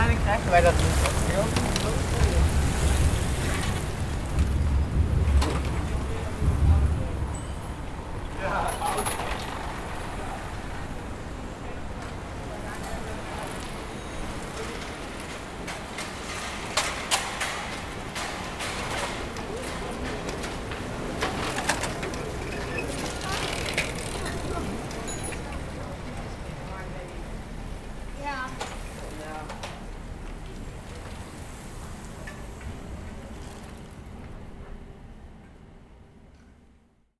Waarschijnlijk krijgen wij dat niet.